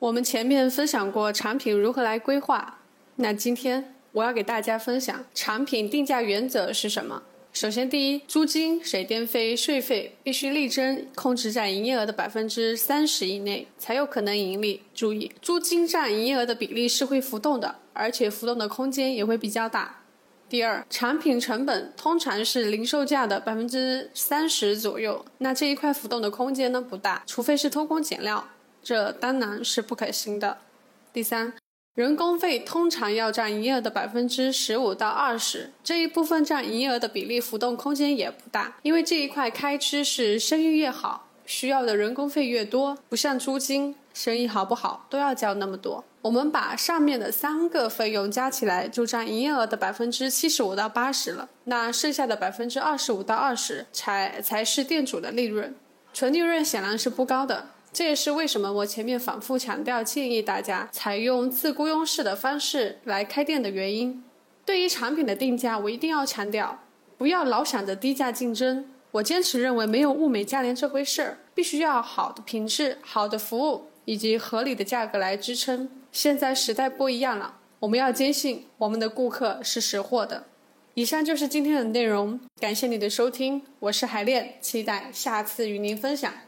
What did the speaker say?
我们前面分享过产品如何来规划，那今天我要给大家分享产品定价原则是什么。首先，第一，租金、水电费、税费必须力争控制在营业额的百分之三十以内，才有可能盈利。注意，租金占营业额的比例是会浮动的，而且浮动的空间也会比较大。第二，产品成本通常是零售价的百分之三十左右，那这一块浮动的空间呢不大，除非是偷工减料。这当然是不可行的。第三，人工费通常要占营业额的百分之十五到二十，这一部分占营业额的比例浮动空间也不大，因为这一块开支是生意越好，需要的人工费越多，不像租金，生意好不好都要交那么多。我们把上面的三个费用加起来，就占营业额的百分之七十五到八十了，那剩下的百分之二十五到二十才才是店主的利润，纯利润显然是不高的。这也是为什么我前面反复强调，建议大家采用自雇佣式的方式来开店的原因。对于产品的定价，我一定要强调，不要老想着低价竞争。我坚持认为，没有物美价廉这回事儿，必须要好的品质、好的服务以及合理的价格来支撑。现在时代不一样了，我们要坚信我们的顾客是识货的。以上就是今天的内容，感谢你的收听，我是海恋，期待下次与您分享。